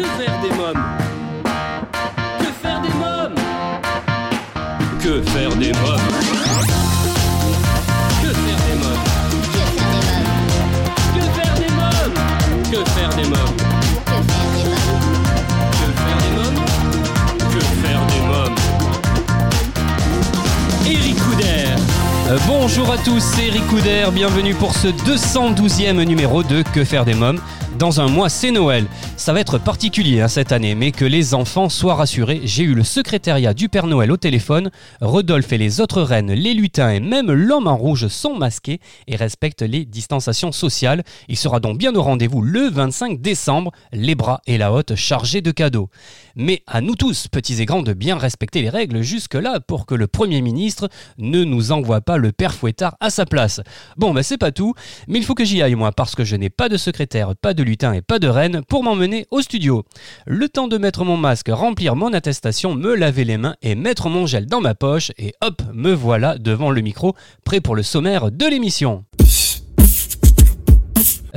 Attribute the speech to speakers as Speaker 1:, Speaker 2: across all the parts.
Speaker 1: Que faire des mômes Que faire des mômes Que faire des mômes Que faire des mômes Que faire des mômes Que faire des mômes Que faire des mômes Que faire des
Speaker 2: Euh, bonjour à tous, c'est Eric bienvenue pour ce 212e numéro de Que faire des mômes. Dans un mois, c'est Noël. Ça va être particulier hein, cette année, mais que les enfants soient rassurés, j'ai eu le secrétariat du Père Noël au téléphone. Rodolphe et les autres reines, les lutins et même l'homme en rouge sont masqués et respectent les distanciations sociales. Il sera donc bien au rendez-vous le 25 décembre, les bras et la hotte chargés de cadeaux. Mais à nous tous, petits et grands, de bien respecter les règles jusque-là pour que le Premier ministre ne nous envoie pas le père fouettard à sa place. Bon, ben c'est pas tout, mais il faut que j'y aille moi, parce que je n'ai pas de secrétaire, pas de lutin et pas de reine pour m'emmener au studio. Le temps de mettre mon masque, remplir mon attestation, me laver les mains et mettre mon gel dans ma poche, et hop, me voilà devant le micro, prêt pour le sommaire de l'émission.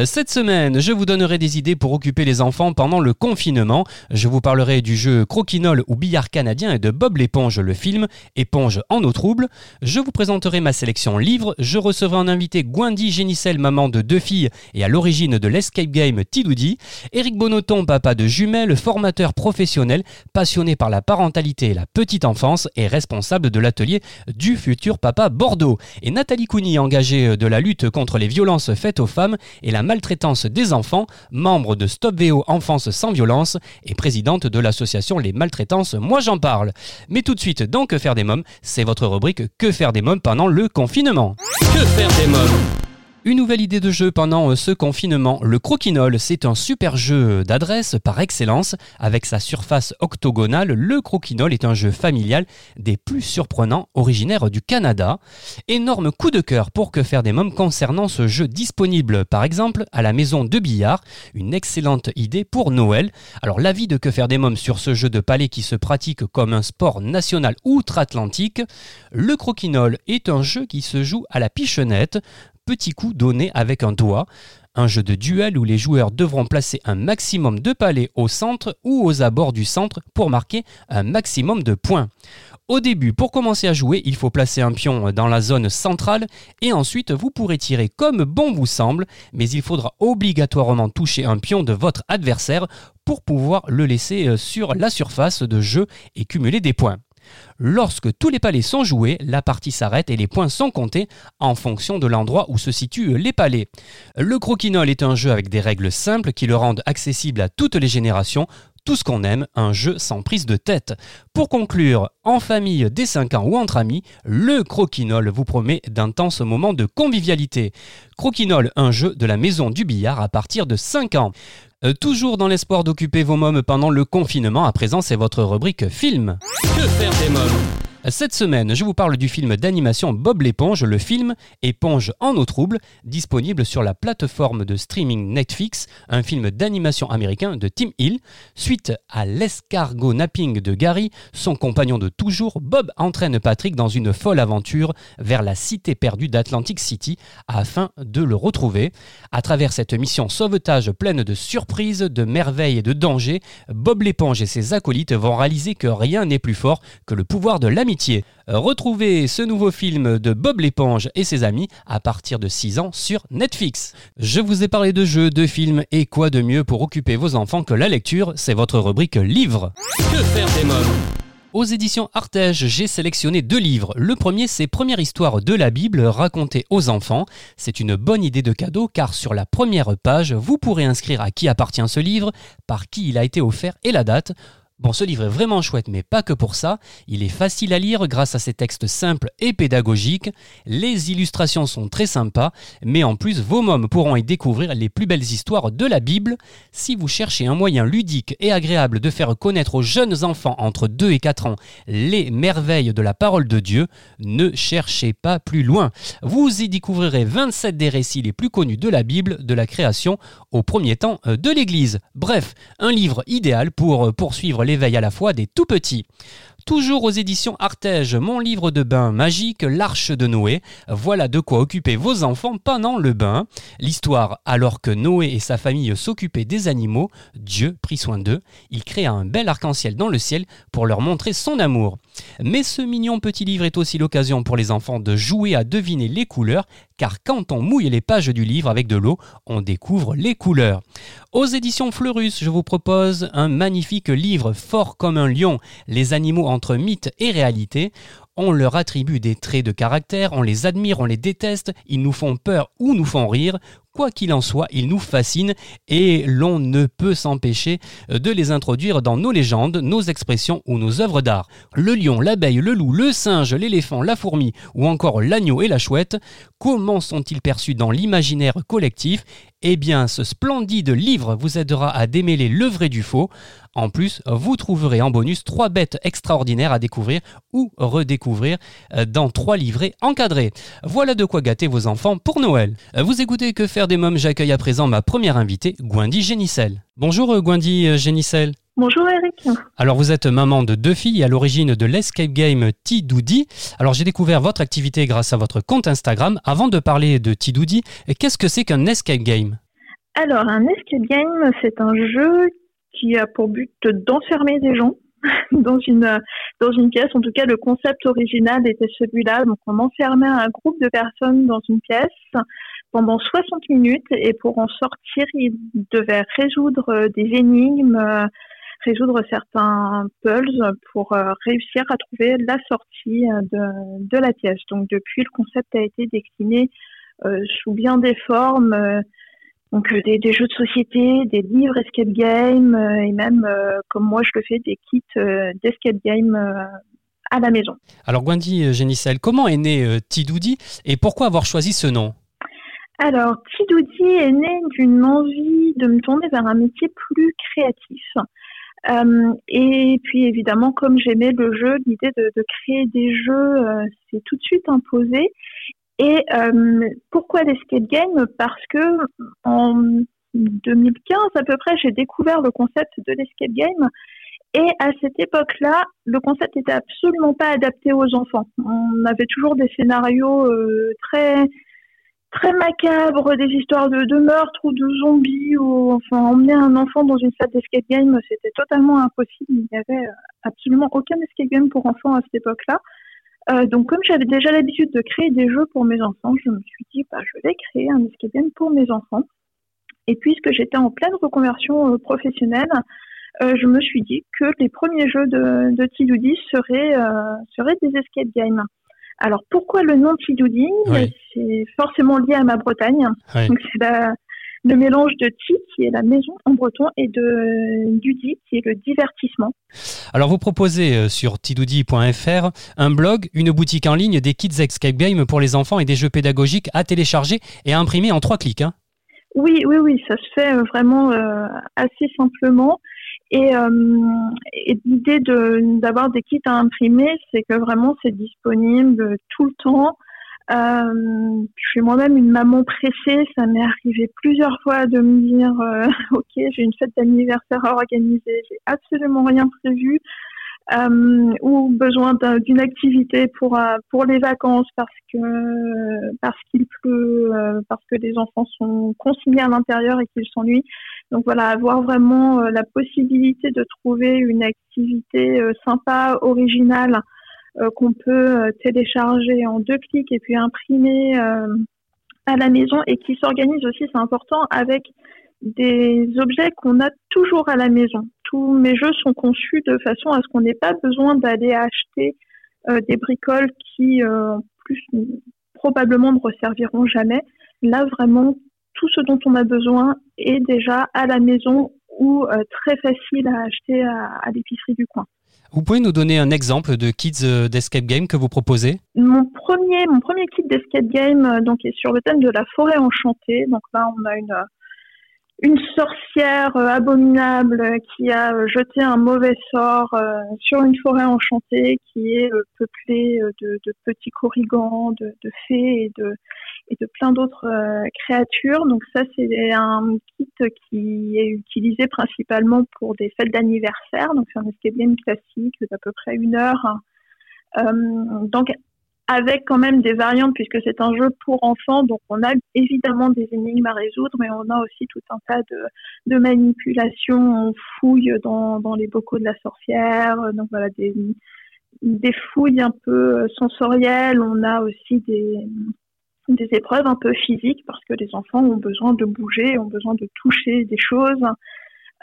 Speaker 2: Cette semaine, je vous donnerai des idées pour occuper les enfants pendant le confinement. Je vous parlerai du jeu Croquinole ou Billard canadien et de Bob l'éponge, le film Éponge en eau trouble. Je vous présenterai ma sélection livres. Je recevrai en invité Gwendy Génicel, maman de deux filles et à l'origine de l'escape game Tidoudi. Eric Bonoton, papa de jumelles, formateur professionnel, passionné par la parentalité et la petite enfance et responsable de l'atelier du futur papa Bordeaux. Et Nathalie Cougny, engagée de la lutte contre les violences faites aux femmes et la maltraitance des enfants, membre de Stop VO Enfance sans violence et présidente de l'association Les Maltraitances Moi j'en parle. Mais tout de suite dans Que faire des mômes, c'est votre rubrique Que faire des mômes pendant le confinement.
Speaker 1: Que faire des mômes?
Speaker 2: Une nouvelle idée de jeu pendant euh, ce confinement. Le croquinole, c'est un super jeu d'adresse par excellence. Avec sa surface octogonale, le croquinole est un jeu familial des plus surprenants, originaire du Canada. Énorme coup de cœur pour que faire des mômes concernant ce jeu disponible par exemple à la maison de billard. Une excellente idée pour Noël. Alors l'avis de que faire des mômes sur ce jeu de palais qui se pratique comme un sport national outre-Atlantique. Le croquinole est un jeu qui se joue à la pichonnette petit coup donné avec un doigt. Un jeu de duel où les joueurs devront placer un maximum de palets au centre ou aux abords du centre pour marquer un maximum de points. Au début, pour commencer à jouer, il faut placer un pion dans la zone centrale et ensuite vous pourrez tirer comme bon vous semble, mais il faudra obligatoirement toucher un pion de votre adversaire pour pouvoir le laisser euh, sur la surface de jeu et cumuler des points. Lorsque tous les palets sont joués, la partie s'arrête et les points sont comptés en fonction de l'endroit où se situent les palets. Le croquinole est un jeu avec des règles simples qui le rendent accessible à toutes les générations. Tout ce qu'on aime, un jeu sans prise de tête. Pour conclure, en famille dès 5 ans ou entre amis, le croquinole vous promet d'intenses moments de convivialité. Croquinole, un jeu de la maison du billard à partir de 5 ans. Euh, toujours dans l'espoir d'occuper vos mômes pendant le confinement, à présent c'est votre rubrique film.
Speaker 1: Que faire des mômes?
Speaker 2: Cette semaine, je vous parle du film d'animation Bob l'éponge, le film Éponge en eau trouble, disponible sur la plateforme de streaming Netflix, un film d'animation américain de Tim Hill. Suite à l'escargot napping de Gary, son compagnon de toujours, Bob entraîne Patrick dans une folle aventure vers la cité perdue d'Atlantic City afin de le retrouver. À travers cette mission sauvetage pleine de surprises, de merveilles et de dangers, Bob l'éponge et ses acolytes vont réaliser que rien n'est plus fort que le pouvoir de l'amitié. Retrouvez ce nouveau film de Bob l'éponge et ses amis à partir de 6 ans sur Netflix. Je vous ai parlé de jeux, de films et quoi de mieux pour occuper vos enfants que la lecture, c'est votre rubrique livre.
Speaker 1: Que faire des mômes?
Speaker 2: Aux éditions Artege, j'ai sélectionné deux livres. Le premier, c'est Première histoire de la Bible racontée aux enfants. C'est une bonne idée de cadeau car sur la première page, vous pourrez inscrire à qui appartient ce livre, par qui il a été offert et la date. Bon, ce livre est vraiment chouette, mais pas que pour ça. Il est facile à lire grâce à ses textes simples et pédagogiques. Les illustrations sont très sympas, mais en plus, vos mômes pourront y découvrir les plus belles histoires de la Bible. Si vous cherchez un moyen ludique et agréable de faire connaître aux jeunes enfants entre 2 et 4 ans les merveilles de la parole de Dieu, ne cherchez pas plus loin. Vous y découvrirez 27 des récits les plus connus de la Bible, de la création au premier temps euh, de l'Église. Bref, un livre idéal pour euh, poursuivre l'éveil à la foi des tout petits. Toujours aux éditions Artege, mon livre de bain magique, L'Arche de Noé. Voilà de quoi occuper vos enfants pendant le bain. L'histoire, alors que Noé et sa famille s'occupaient des animaux, Dieu prit soin d'eux. Il créa un bel arc-en-ciel dans le ciel pour leur montrer son amour. Mais ce mignon petit livre est aussi l'occasion pour les enfants de jouer à deviner les couleurs, car quand on mouille les pages du livre avec de l'eau, on découvre les couleurs. Aux éditions Fleurus, je vous propose un magnifique livre fort comme un lion, les animaux entre mythe et réalité. On leur attribue des traits de caractère, on les admire, on les déteste, ils nous font peur ou nous font rire. Quoi qu'il en soit, ils nous fascinent et l'on ne peut s'empêcher de les introduire dans nos légendes, nos expressions ou nos œuvres d'art. Le lion, l'abeille, le loup, le singe, l'éléphant, la fourmi ou encore l'agneau et la chouette, comment sont-ils perçus dans l'imaginaire collectif eh bien, ce splendide livre vous aidera à démêler le vrai du faux. En plus, vous trouverez en bonus trois bêtes extraordinaires à découvrir ou redécouvrir euh, dans trois livrets encadrés. Voilà de quoi gâter vos enfants pour Noël. Vous écoutez Que faire des mômes? J'accueille à présent ma première invitée, Gwendy Génicel. Bonjour euh, Gwendy euh, Génicel.
Speaker 3: Bonjour Eric.
Speaker 2: Alors vous êtes maman de deux filles à l'origine de l'escape game Tidoudi. Alors j'ai découvert votre activité grâce à votre compte Instagram. Avant de parler de Tidoudi, qu'est-ce que c'est qu'un escape game?
Speaker 3: Alors un escape game, c'est un jeu qui a pour but d'enfermer des gens dans une dans une pièce. En tout cas, le concept original était celui-là. Donc on enfermait un groupe de personnes dans une pièce pendant 60 minutes et pour en sortir, ils devaient résoudre des énigmes résoudre certains puzzles pour euh, réussir à trouver la sortie euh, de, de, la pièce. Donc depuis, le concept a été décliné euh, sous bien des formes. donc des, des, jeux de société, des livres escape game et même, comme moi je le fais, des kits d'escape game à la maison.
Speaker 2: Alors Gwendy Génicel, comment est né Tidoudi et pourquoi avoir choisi ce nom?
Speaker 3: Alors, Tidoudi est né d'une envie de me tourner vers un métier plus créatif. Euh, et puis évidemment, comme j'aimais le jeu, l'idée de, créer des jeux euh, s'est tout de suite imposée. Et euh, pourquoi l'escape game? Parce que en 2015 à peu près, j'ai découvert le concept de l'escape game. Et à cette époque-là, le concept n'était absolument pas adapté aux enfants. On avait toujours des scénarios euh, très très macabre, des histoires de, de meurtre ou de zombies, ou enfin emmener un enfant dans une salle d'escape game, c'était totalement impossible. Il n'y avait euh, absolument aucun escape game pour enfants à cette époque-là. Euh, donc comme j'avais déjà l'habitude de créer des jeux pour mes enfants, je me suis dit bah, je vais créer un escape game pour mes enfants. Et puisque j'étais en pleine reconversion euh, professionnelle, je me suis dit que les premiers jeux de, de Tidoudi seraient, seraient des escape games. Alors pourquoi le nom Tidoudi C'est forcément lié à ma Bretagne. Donc c'est le mélange de Ti qui est la maison en breton et de Dudi qui est le divertissement.
Speaker 2: Alors vous proposez euh, sur tidoudi.fr un blog, une boutique en ligne, des kits Escape Game pour les enfants et des jeux pédagogiques à télécharger et à imprimer en trois clics. Hein.
Speaker 3: oui, oui, oui, ça se fait euh, vraiment euh, assez simplement. Et, euh, et l'idée d'avoir des kits à imprimer, c'est que vraiment c'est disponible tout le temps. Euh, je suis moi-même une maman pressée. Ça m'est arrivé plusieurs fois de me dire euh, Ok, j'ai une fête d'anniversaire à organiser, j'ai absolument rien prévu. Euh, ou besoin d'une activité pour euh, pour les vacances parce que parce qu'il pleut, euh, parce que les enfants sont consignés à l'intérieur et qu'ils s'ennuient. Donc voilà, avoir vraiment la possibilité de trouver une activité sympa, originale qu'on peut télécharger en deux clics et puis imprimer à la maison et qui s'organise aussi, c'est important, avec des objets qu'on a toujours à la maison. Tous mes jeux sont conçus de façon à ce qu'on n'ait pas besoin d'aller acheter euh, des bricoles qui, euh, plus probablement ne resserviront jamais. Là, vraiment, tout ce dont on a besoin est déjà à la maison ou euh, très facile à acheter à, à l'épicerie du coin.
Speaker 2: Vous pouvez nous donner un exemple de kits euh, d'escape game que vous proposez?
Speaker 3: Mon premier, mon premier kit d'escape game donc, est sur le thème de la forêt enchantée. Donc là, on a une, une sorcière euh, abominable qui a euh, jeté un mauvais sort euh, sur une forêt enchantée qui est peuplée de, petits corrigans, de, fées et de, et de plein d'autres créatures. Donc ça, c'est un kit qui est utilisé principalement pour des fêtes d'anniversaire. Donc c'est un escape classique d'à peu près une heure. donc avec quand même des variantes puisque c'est un jeu pour enfants. Donc on a évidemment des énigmes à résoudre, mais on a aussi tout un tas de, manipulations. On fouille dans, dans les bocaux de la sorcière. Donc voilà des, des fouilles un peu sensorielles. On a aussi des, des épreuves un peu physiques parce que les enfants ont besoin de bouger, ont besoin de toucher des choses.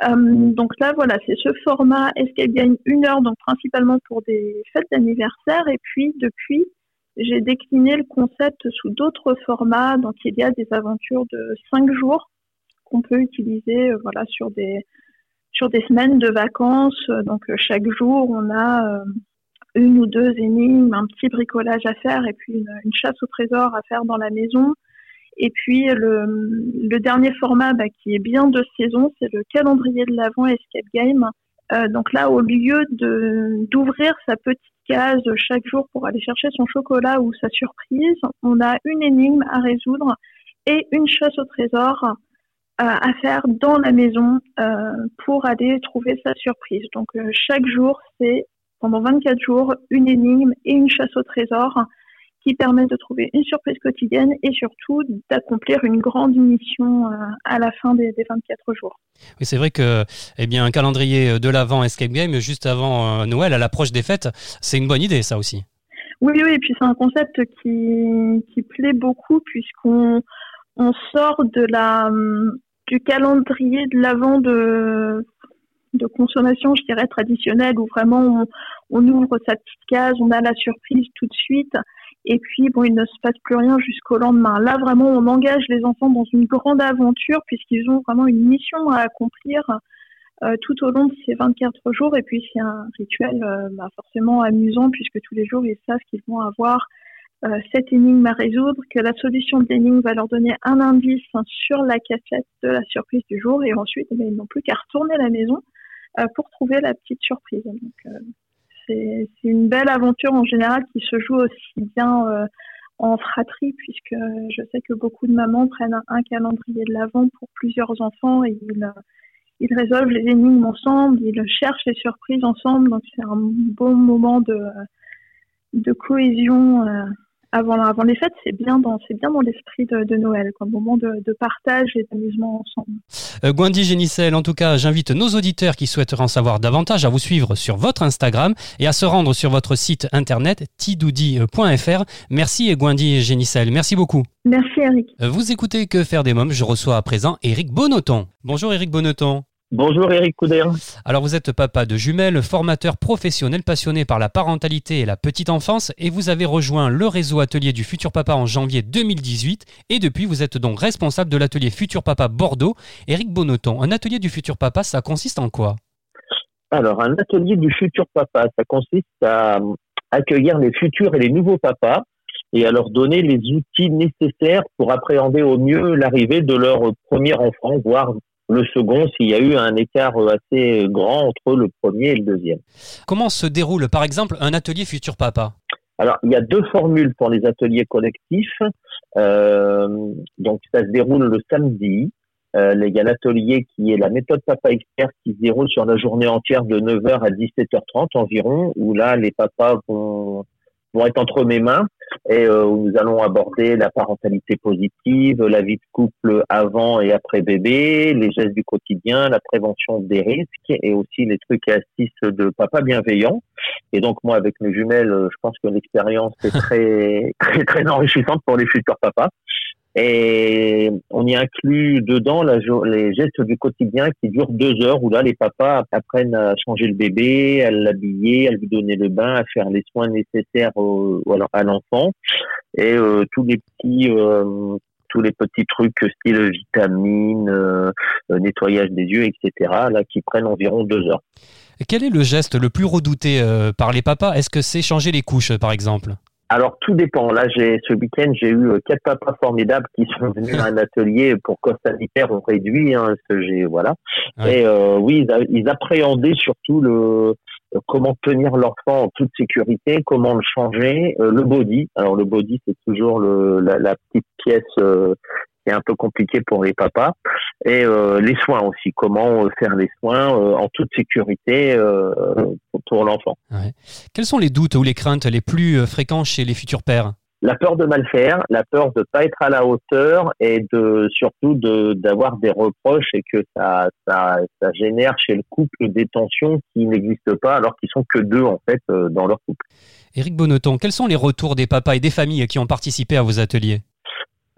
Speaker 3: Euh, donc là, voilà, c'est ce format Escape Game une heure, donc principalement pour des fêtes d'anniversaire? Et puis, depuis, j'ai décliné le concept sous d'autres formats. Donc, il y a des aventures de cinq jours qu'on peut utiliser, euh, voilà, sur des sur des semaines de vacances. Donc, euh, chaque jour, on a une ou deux énigmes, un petit bricolage à faire et puis une, chasse au trésor à faire dans la maison. Et puis le, dernier format bah, qui est bien de saison, c'est le calendrier de l'avant Escape Game. donc là, au lieu d'ouvrir sa petite case chaque jour pour aller chercher son chocolat ou sa surprise. On a une énigme à résoudre et une chasse au trésor euh, à faire dans la maison euh, pour aller trouver sa surprise. Donc euh, chaque jour, c'est pendant 24 jours une énigme et une chasse au trésor qui permet de trouver une surprise quotidienne et surtout d'accomplir une grande mission euh, à la fin des, 24 jours.
Speaker 2: Oui, c'est vrai que eh bien, un calendrier de l'avant Escape Game juste avant euh, Noël, à l'approche des fêtes, c'est une bonne idée, ça aussi.
Speaker 3: Oui, oui, et puis c'est un concept qui, qui plaît beaucoup puisqu'on on sort de la, du calendrier de l'avant de, de consommation, je dirais, traditionnelle, où vraiment on, ouvre sa petite case, on a la surprise tout de suite. Et puis, bon, il ne se passe plus rien jusqu'au lendemain. Là, vraiment, on engage les enfants dans une grande aventure puisqu'ils ont vraiment une mission à accomplir euh, tout au long de ces 24 jours. Et puis, c'est un rituel euh, bah, forcément amusant puisque tous les jours, ils savent qu'ils vont avoir euh, cette énigme à résoudre, que la solution de l'énigme va leur donner un indice sur la cassette de la surprise du jour. Et ensuite, eh ils n'ont plus qu'à retourner à la maison pour trouver la petite surprise. Donc, c'est une belle aventure en général qui se joue aussi bien euh, en fratrie, puisque je sais que beaucoup de mamans prennent un, calendrier de l'avant pour plusieurs enfants et ils, ils résolvent les énigmes ensemble, ils cherchent les surprises ensemble, donc c'est un bon moment de, de cohésion euh, avant, avant les fêtes, c'est bien dans, c'est bien dans l'esprit de, Noël, un moment de, partage et d'amusement ensemble.
Speaker 2: Euh, Gwendy Génicel, en tout cas, j'invite nos auditeurs qui souhaiteraient en savoir davantage à vous suivre sur votre Instagram et à se rendre sur votre site internet tidoudi.fr. Merci Gwendy Génicel, merci beaucoup.
Speaker 3: Merci Eric.
Speaker 2: Euh, vous écoutez Que faire des mômes, je reçois à présent Eric Bonneton. Bonjour Eric Bonneton.
Speaker 4: Bonjour Eric Couder.
Speaker 2: Alors vous êtes papa de jumelles, formateur professionnel passionné par la parentalité et la petite enfance et vous avez rejoint le réseau atelier du Futur Papa en janvier 2018 et depuis vous êtes donc responsable de l'atelier Futur Papa Bordeaux. Eric Bonneton, un atelier du Futur Papa, ça consiste en quoi?
Speaker 4: Alors un atelier du Futur Papa, ça consiste à accueillir les futurs et les nouveaux papas et à leur donner les outils nécessaires pour appréhender au mieux l'arrivée de leur premier enfant, voire le second s'il y a eu un écart assez grand entre le premier et le deuxième.
Speaker 2: Comment se déroule par exemple un atelier Futur Papa?
Speaker 4: Alors, il y a deux formules pour les ateliers collectifs. Euh, donc, ça se déroule le samedi. Euh, il y a l'atelier qui est la méthode Papa Expert qui se déroule sur la journée entière de 9h à 17h30 environ, où là, les papas vont vont être entre mes mains et euh, nous allons aborder la parentalité positive, la vie de couple avant et après bébé, les gestes du quotidien, la prévention des risques et aussi les trucs et astuces de papa bienveillant. Et donc moi avec mes jumelles, je pense que l'expérience est très très très enrichissante pour les futurs papas. Et on y inclut dedans les gestes du quotidien qui durent deux heures où là les papas apprennent à changer le bébé, à l'habiller, à lui donner le bain, à faire les soins nécessaires à l'enfant et euh, tous les petits euh, tous les petits trucs style vitamines, euh, nettoyage des yeux, etc. là qui prennent environ deux heures.
Speaker 2: quel est le geste le plus redouté par les papas? Est-ce que c'est changer les couches par exemple?
Speaker 4: Alors tout dépend. Là, j'ai ce week-end, j'ai eu euh, quatre papas formidables qui sont venus à un atelier pour cause sanitaire on réduit. Hein, ce j'ai voilà. Et euh, oui, ils, ils, appréhendaient surtout le comment tenir l'enfant en toute sécurité, comment le changer, le body. Alors le body, c'est toujours le, la, la, petite pièce c'est un peu compliqué pour les papas. Et euh, les soins aussi, comment euh, faire les soins euh, en toute sécurité pour l'enfant.
Speaker 2: Quels sont les doutes ou les craintes les plus fréquents chez les futurs pères?
Speaker 4: La peur de mal faire, la peur de pas être à la hauteur et de surtout d'avoir des reproches et que ça, ça, ça génère chez le couple des tensions qui n'existent pas alors qu'ils sont que deux en fait dans leur couple.
Speaker 2: Éric Bonneton, quels sont les retours des papas et des familles qui ont participé à vos ateliers?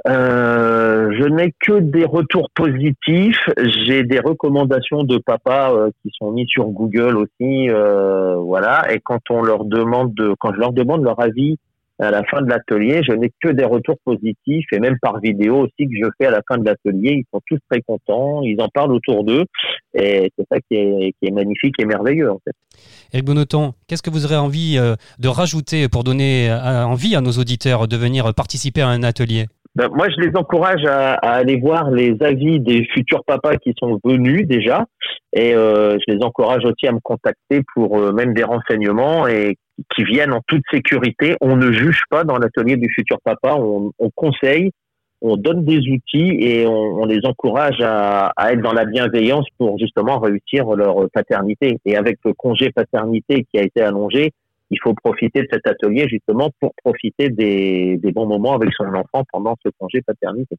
Speaker 4: Euh, je n'ai que des retours positifs. J'ai des recommandations de papa euh, qui sont mis sur Google aussi, euh, voilà. Et quand on leur demande, de, quand je leur demande leur avis à la fin de l'atelier, je n'ai que des retours positifs et même par vidéo aussi que je fais à la fin de l'atelier. Ils sont tous très contents, ils en parlent autour d'eux et c'est ça qui est, magnifique et merveilleux en fait.
Speaker 2: Eric Bonneton, qu'est-ce que vous aurez envie de rajouter pour donner envie à nos auditeurs de venir participer à un atelier?
Speaker 4: Ben, moi, je les encourage à, aller voir les avis des futurs papas qui sont venus déjà, et euh, je les encourage aussi à me contacter pour euh, même des renseignements et qui viennent en toute sécurité. On ne juge pas dans l'atelier du futur papa, on, on, conseille, on donne des outils et on, on les encourage à, à, être dans la bienveillance pour justement réussir leur paternité. Et avec le congé paternité qui a été allongé, il faut profiter de cet atelier justement pour profiter des, bons moments avec son enfant pendant ce congé paternité.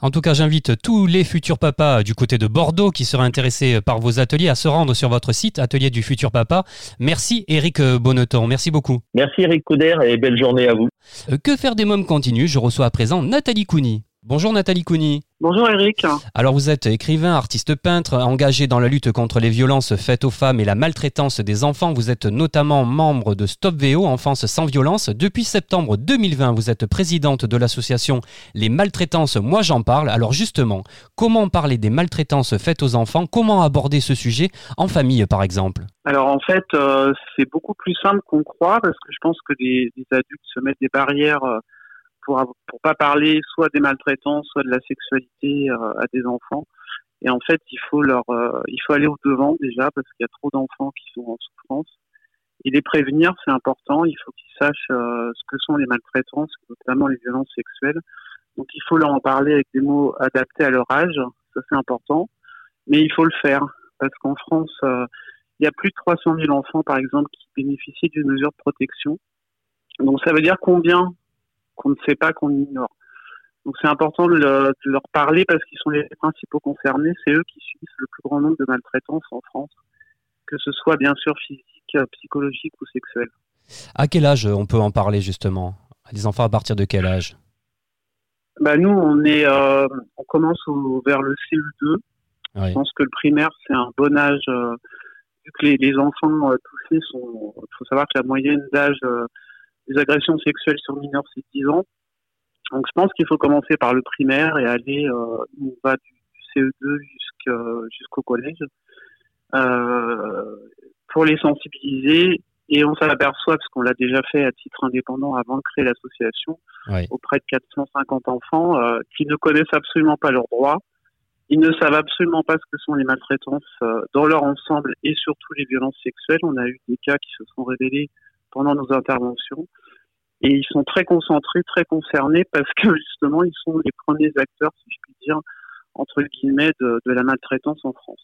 Speaker 2: En tout cas, j'invite tous les futurs papas du côté de Bordeaux qui seraient intéressés par vos ateliers à se rendre sur votre site, Atelier du futur papa. Merci Eric Bonneton, merci beaucoup.
Speaker 4: Merci Eric Couder et belle journée à vous.
Speaker 2: Euh, que faire des mômes continue, je reçois à présent Nathalie Couni. Bonjour Nathalie Couni.
Speaker 5: Bonjour Eric.
Speaker 2: Alors vous êtes écrivain, artiste peintre, engagé dans la lutte contre les violences faites aux femmes et la maltraitance des enfants. Vous êtes notamment membre de Stop VO, Enfance sans violence. Depuis septembre 2020, vous êtes présidente de l'association Les maltraitances, moi j'en parle. Alors justement, comment parler des maltraitances faites aux enfants? Comment aborder ce sujet en famille par exemple?
Speaker 5: Alors en fait, euh, c'est beaucoup plus simple qu'on croit parce que je pense que les, adultes se mettent des barrières. Euh, pour pour pas parler soit des maltraitances, soit de la sexualité euh, à des enfants. Et en fait, il faut leur, euh, il faut aller au devant déjà parce qu'il y a trop d'enfants qui sont en souffrance. Et les prévenir, c'est important. Il faut qu'ils sachent euh, ce que sont les maltraitances, notamment les violences sexuelles. Donc, il faut leur en parler avec des mots adaptés à leur âge. Ça, c'est important. Mais il faut le faire parce qu'en France, il y a plus de 300 000 enfants, par exemple, qui bénéficient d'une mesure de protection. Donc, ça veut dire combien qu'on ne sait pas, qu'on ignore. Donc c'est important de, leur parler parce qu'ils sont les principaux concernés. C'est eux qui subissent le plus grand nombre de maltraitances en France, que ce soit bien sûr physique, psychologique ou sexuelle.
Speaker 2: À quel âge on peut en parler justement? Les enfants à partir de quel âge?
Speaker 5: Bah nous, on est, euh, on commence vers le CE2. Je pense que le primaire c'est un bon âge. Euh, vu que les, enfants euh, touchés sont, il faut savoir que la moyenne d'âge les agressions sexuelles sur mineurs, c'est 10 ans. Donc je pense qu'il faut commencer par le primaire et aller, euh, on va du, CE2 jusqu'au collège, euh, pour les sensibiliser. Et on s'aperçoit, parce qu'on l'a déjà fait à titre indépendant avant de créer l'association, auprès de 450 enfants euh, qui ne connaissent absolument pas leurs droits. Ils ne savent absolument pas ce que sont les maltraitances dans leur ensemble et surtout les violences sexuelles. On a eu des cas qui se sont révélés pendant nos interventions. Et ils sont très concentrés, très concernés parce que justement, ils sont les premiers acteurs, si je puis dire, entre guillemets, de, de la maltraitance en France.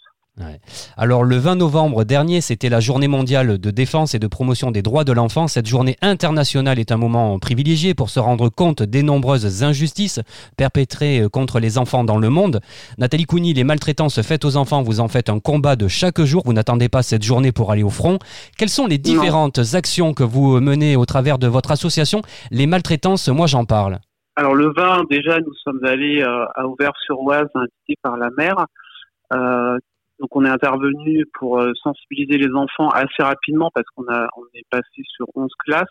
Speaker 2: Alors le 20 novembre dernier, c'était la journée mondiale de défense et de promotion des droits de l'enfant. Cette journée internationale est un moment privilégié pour se rendre compte des nombreuses injustices perpétrées euh, contre les enfants dans le monde. Nathalie Couni, les maltraitances faites aux enfants, vous en faites un combat de chaque jour. Vous n'attendez pas cette journée pour aller au front. Quelles sont les différentes actions que vous menez au travers de votre association? Les maltraitances, moi j'en parle.
Speaker 5: Alors le 20, déjà, nous sommes allés euh, à Auvers-sur-Oise, invité par la mère. Euh, donc on est intervenu pour euh, sensibiliser les enfants assez rapidement parce qu'on a on est passé sur 11 classes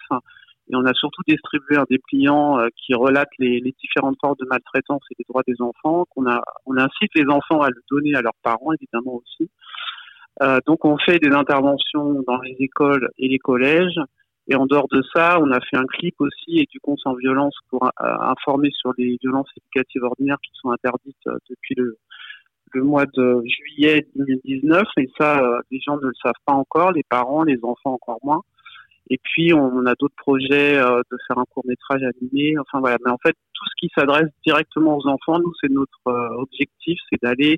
Speaker 5: et on a surtout distribué un dépliant euh, qui relate les, les, différentes formes de maltraitance et les droits des enfants. A on incite les enfants à le donner à leurs parents évidemment aussi. Euh, donc on fait des interventions dans les écoles et les collèges Et en dehors de ça, on a fait un clip aussi et du compte sans violence pour informer sur les violences éducatives ordinaires qui sont interdites depuis le, mois de juillet 2019. Et ça, les gens ne le savent pas encore, les parents, les enfants encore moins. Et puis, on, a d'autres projets euh, de faire un court métrage animé. Enfin voilà. Mais en fait, tout ce qui s'adresse directement aux enfants, nous, c'est notre euh, objectif, c'est d'aller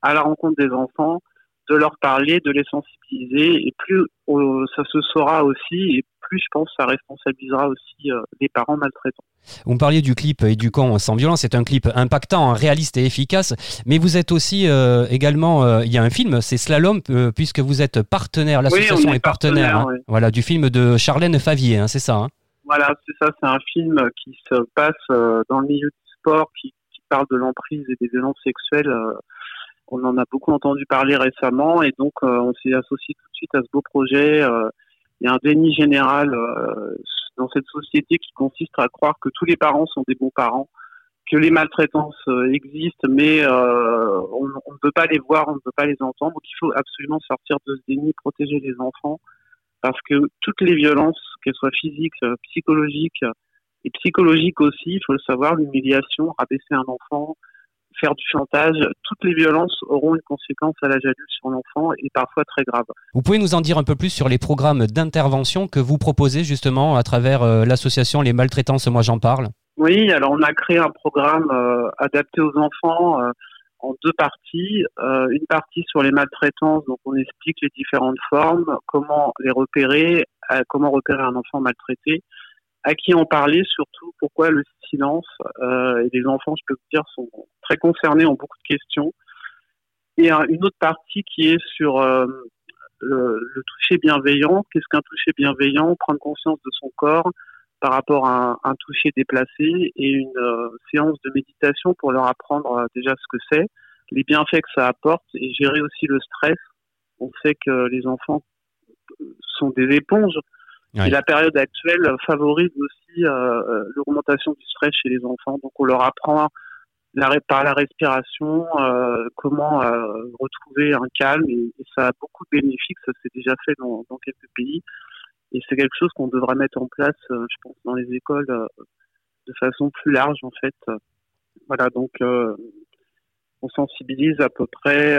Speaker 5: à la rencontre des enfants, de leur parler, de les sensibiliser. Et plus euh, ça se saura aussi, plus je pense ça responsabilisera aussi euh, les parents maltraitants.
Speaker 2: Vous me parliez du clip Éducant sans violence, c'est un clip impactant, réaliste et efficace, mais vous êtes aussi euh, également, il y a un film, c'est Slalom, puisque vous êtes partenaire, l'association est, partenaire, hein. voilà, du film de Charlène Favier, hein, c'est ça hein
Speaker 5: Voilà, c'est ça, c'est un film qui se passe dans le milieu du sport, qui, qui parle de l'emprise et des violences sexuelles on en a beaucoup entendu parler récemment et donc euh, on s'est associé tout de suite à ce beau projet. Euh, il y a un déni général euh, dans cette société qui consiste à croire que tous les parents sont des bons parents, que les maltraitances existent, mais on, ne peut pas les voir, on ne peut pas les entendre. Donc il faut absolument sortir de ce déni, protéger les enfants, parce que toutes les violences, qu'elles soient physiques, psychologiques et psychologiques aussi, il faut le savoir, l'humiliation, rabaisser un enfant, faire du chantage, toutes les violences auront une conséquence à l'âge adulte sur l'enfant et parfois très grave.
Speaker 2: Vous pouvez nous en dire un peu plus sur les programmes d'intervention que vous proposez justement à travers euh, l'association Les Maltraitances Moi J'en Parle?
Speaker 5: Oui, alors on a créé un programme euh, adapté aux enfants euh, en deux parties. une partie sur les maltraitances, donc on explique les différentes formes, comment les repérer, comment repérer un enfant maltraité à qui en parler, surtout pourquoi le silence. Euh, et les enfants, je peux vous dire, sont très concernés, ont beaucoup de questions. Et une autre partie qui est sur euh, le, le, toucher bienveillant. Qu'est-ce qu'un toucher bienveillant? Prendre conscience de son corps par rapport à un, toucher déplacé et une euh, séance de méditation pour leur apprendre euh, déjà ce que c'est, les bienfaits que ça apporte et gérer aussi le stress. On sait que les enfants sont des éponges et la période actuelle favorise aussi euh, euh, l'augmentation du stress chez les enfants. Donc on leur apprend la, par la respiration euh, comment euh, retrouver un calme et, ça a beaucoup de bénéfices. Ça s'est déjà fait dans, dans, quelques pays et c'est quelque chose qu'on devrait mettre en place, euh, je pense, dans les écoles de façon plus large en fait. Voilà donc on sensibilise à peu près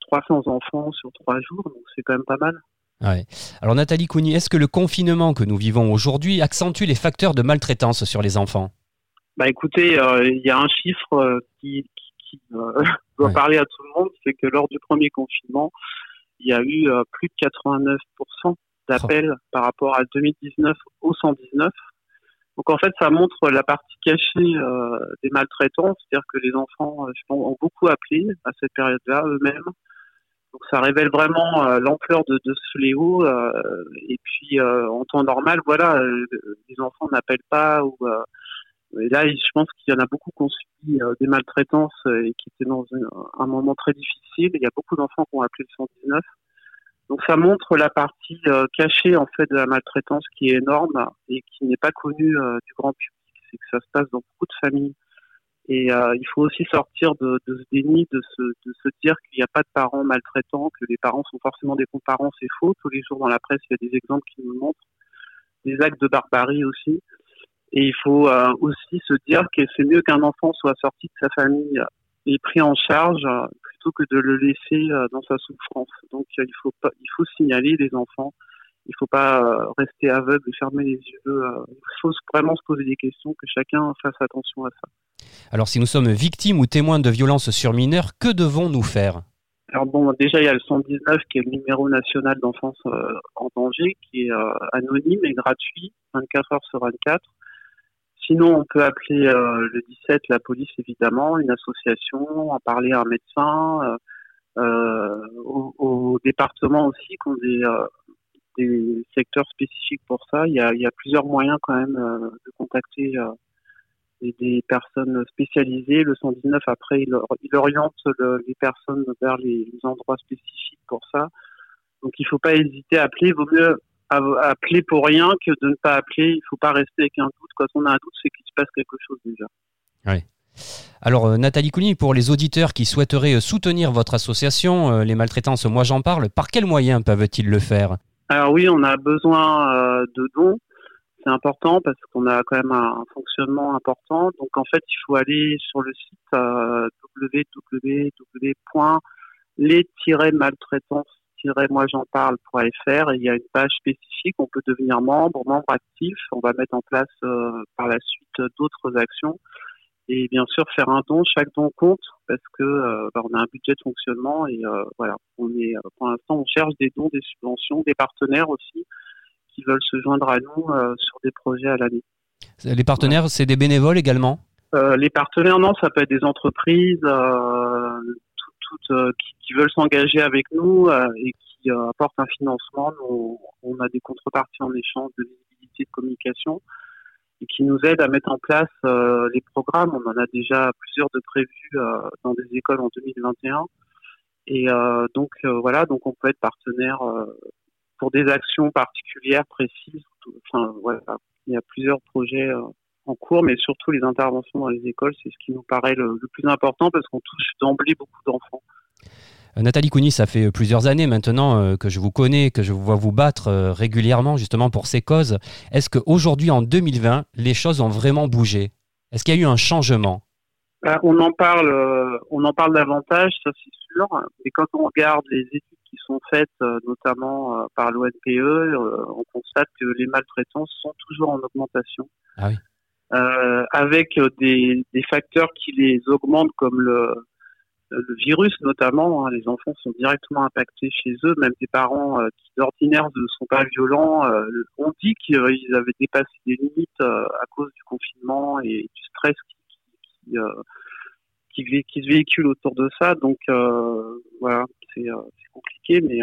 Speaker 5: 300 enfants sur trois jours, donc c'est quand même pas mal.
Speaker 2: Alors Nathalie Cougny, est-ce que le confinement que nous vivons aujourd'hui accentue les facteurs de maltraitance sur les enfants?
Speaker 5: Bah écoutez, euh, il y a un chiffre euh, qui, euh, doit parler à tout le monde, c'est que lors du premier confinement, il y a eu plus de 89% d'appels par rapport à 2019 au 119. Donc en fait, ça montre la partie cachée des maltraitants, c'est-à-dire que les enfants ont beaucoup appelé à cette période-là eux-mêmes donc ça révèle vraiment euh, l'ampleur de, de, ce fléau. Euh, et puis euh, en temps normal, voilà, les enfants n'appellent pas. Ou, et là, je pense qu'il y en a beaucoup qui ont subi des maltraitances et qui étaient dans un, moment très difficile. Il y a beaucoup d'enfants qui ont appelé le 119. Donc ça montre la partie cachée en fait de la maltraitance qui est énorme et qui n'est pas connue du grand public. C'est que ça se passe dans beaucoup de familles et euh, il faut aussi sortir de, de ce déni, de se, de se dire qu'il n'y a pas de parents maltraitants, que les parents sont forcément des bons parents, c'est faux. Tous les jours dans la presse, il y a des exemples qui nous montrent des actes de barbarie aussi. Et il faut euh, aussi se dire que c'est mieux qu'un enfant soit sorti de sa famille et pris en charge plutôt que de le laisser euh, dans sa souffrance. Donc il faut pas, il faut signaler les enfants il faut pas euh, rester aveugle et fermer les yeux. Euh, il faut vraiment se poser des questions, que chacun fasse attention à ça.
Speaker 2: Alors, si nous sommes victimes ou témoins de violences sur mineurs, que devons-nous faire?
Speaker 5: Alors bon, déjà il y a le 119 qui est le numéro national d'enfance euh, en danger, qui est anonyme et gratuit, 24 heures sur 24. Sinon, on peut appeler le 17 la police évidemment, une association, en parler à un médecin, au, au, département aussi qui ont des, des secteurs spécifiques pour ça. Il y a, plusieurs moyens quand même euh, de contacter euh, des, personnes spécialisées. Le 119, après, il, il oriente les personnes vers les, endroits spécifiques pour ça. Donc il ne faut pas hésiter à appeler. Il vaut mieux appeler pour rien que de ne pas appeler. Il ne faut pas rester avec un doute. Quand on a un doute, c'est qu'il se passe quelque chose déjà.
Speaker 2: Oui. Alors euh, Nathalie Cougny, pour les auditeurs qui souhaiteraient soutenir votre association, les maltraitances, moi j'en parle, par quels moyens peuvent-ils le faire?
Speaker 5: Alors oui, on a besoin de dons. C'est important parce qu'on a quand même un, fonctionnement important. Donc en fait, il faut aller sur le site euh, www.les-maltraitance moi j'en parle.fr il y a une page spécifique, on peut devenir membre, membre actif, on va mettre en place euh, par la suite d'autres actions et bien sûr faire un don, chaque don compte parce que euh, bah, on a un budget de fonctionnement et euh, voilà, on est pour l'instant on cherche des dons, des subventions, des partenaires aussi qui veulent se joindre à nous sur des projets à l'année.
Speaker 2: Les partenaires, c'est des bénévoles également?
Speaker 5: Les partenaires, non, ça peut être des entreprises, euh, qui, veulent s'engager avec nous euh, et qui euh, apportent un financement. on a des contreparties en échange de visibilité de communication et qui nous aident à mettre en place les programmes. On en a déjà plusieurs de prévus dans des écoles en 2021. Et donc voilà, donc on peut être partenaire pour des actions particulières, précises. Enfin voilà, il y a plusieurs projets en cours, mais surtout les interventions dans les écoles, c'est ce qui nous paraît le, plus important parce qu'on touche d'emblée beaucoup d'enfants.
Speaker 2: Euh, Nathalie Cougny, ça fait plusieurs années maintenant euh, que je vous connais, que je vous vois vous battre euh, régulièrement justement pour ces causes. Est-ce qu'aujourd'hui, en 2020, les choses ont vraiment bougé? Est-ce qu'il y a eu un changement?
Speaker 5: On en parle, on en parle davantage, ça c'est sûr. Et quand on regarde les études qui sont faites, notamment par l'ONPE, on constate que les maltraitances sont toujours en augmentation.
Speaker 2: Ah oui.
Speaker 5: Euh, avec des, des, facteurs qui les augmentent comme le, le virus notamment. Hein. les enfants sont directement impactés chez eux, même des parents euh, qui d'ordinaire ne sont pas violents euh, ont dit qu'ils avaient dépassé des limites à cause du confinement et du stress qui, qui, qui, qui, se véhicule autour de ça. Donc voilà, c'est compliqué, mais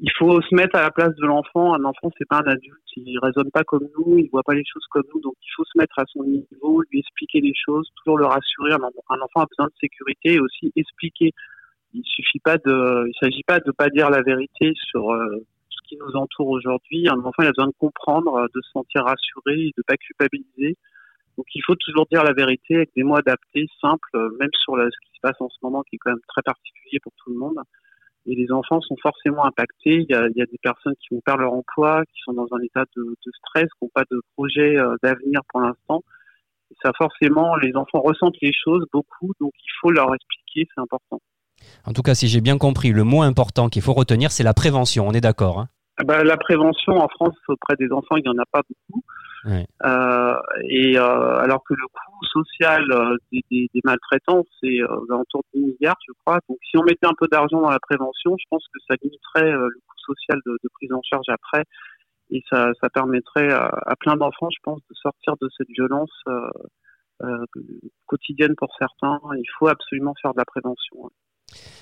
Speaker 5: il faut se mettre à la place de l'enfant. Un enfant, c'est pas un adulte. Il raisonne pas comme nous, il voit pas les choses comme nous. Donc, il faut se mettre à son niveau, lui expliquer les choses, toujours le rassurer. Un, enfant a besoin de sécurité et aussi expliquer. Il suffit pas de, il s'agit pas de pas dire la vérité sur euh, ce qui nous entoure aujourd'hui. Un enfant, il a besoin de comprendre, euh, de se sentir rassuré, de pas culpabiliser. Donc, il faut toujours dire la vérité avec des mots adaptés, simples, euh, même sur ce qui se passe en ce moment, qui est quand même très particulier pour tout le monde et les enfants sont forcément impactés. Il y, a, des personnes qui vont perdre leur emploi, qui sont dans un état de, stress, qui n'ont pas de projet euh, d'avenir pour l'instant. ça, forcément, les enfants ressentent les choses beaucoup, donc il faut leur expliquer, c'est important.
Speaker 2: En tout cas, si j'ai bien compris, le mot important qu'il faut retenir, c'est la prévention. On est d'accord hein?
Speaker 5: Ah bah, La prévention en France auprès des enfants, il n'y en a pas beaucoup. Euh, et euh, alors que le coût social euh, des, des, des maltraitants, c'est euh, autour de 10 milliards, je crois. Donc si on mettait un peu d'argent dans la prévention, je pense que ça limiterait le coût social de, de, prise en charge après. Et ça, ça permettrait à, à plein d'enfants, je pense, de sortir de cette violence quotidienne pour certains. Il faut absolument faire de la prévention.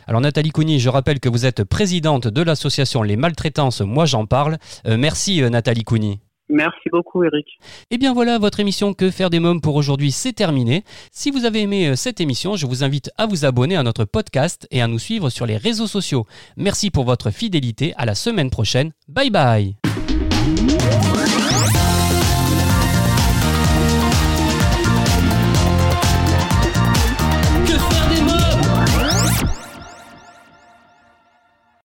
Speaker 2: Alors Nathalie Cougny, je rappelle que vous êtes présidente de l'association Les Maltraitances, moi j'en parle. merci Nathalie Cougny.
Speaker 5: Merci beaucoup Eric.
Speaker 2: Et eh bien voilà, votre émission Que faire des mômes pour aujourd'hui, c'est terminé. Si vous avez aimé euh, cette émission, je vous invite à vous abonner à notre podcast et à nous suivre sur les réseaux sociaux. Merci pour votre fidélité, à la semaine prochaine. Bye bye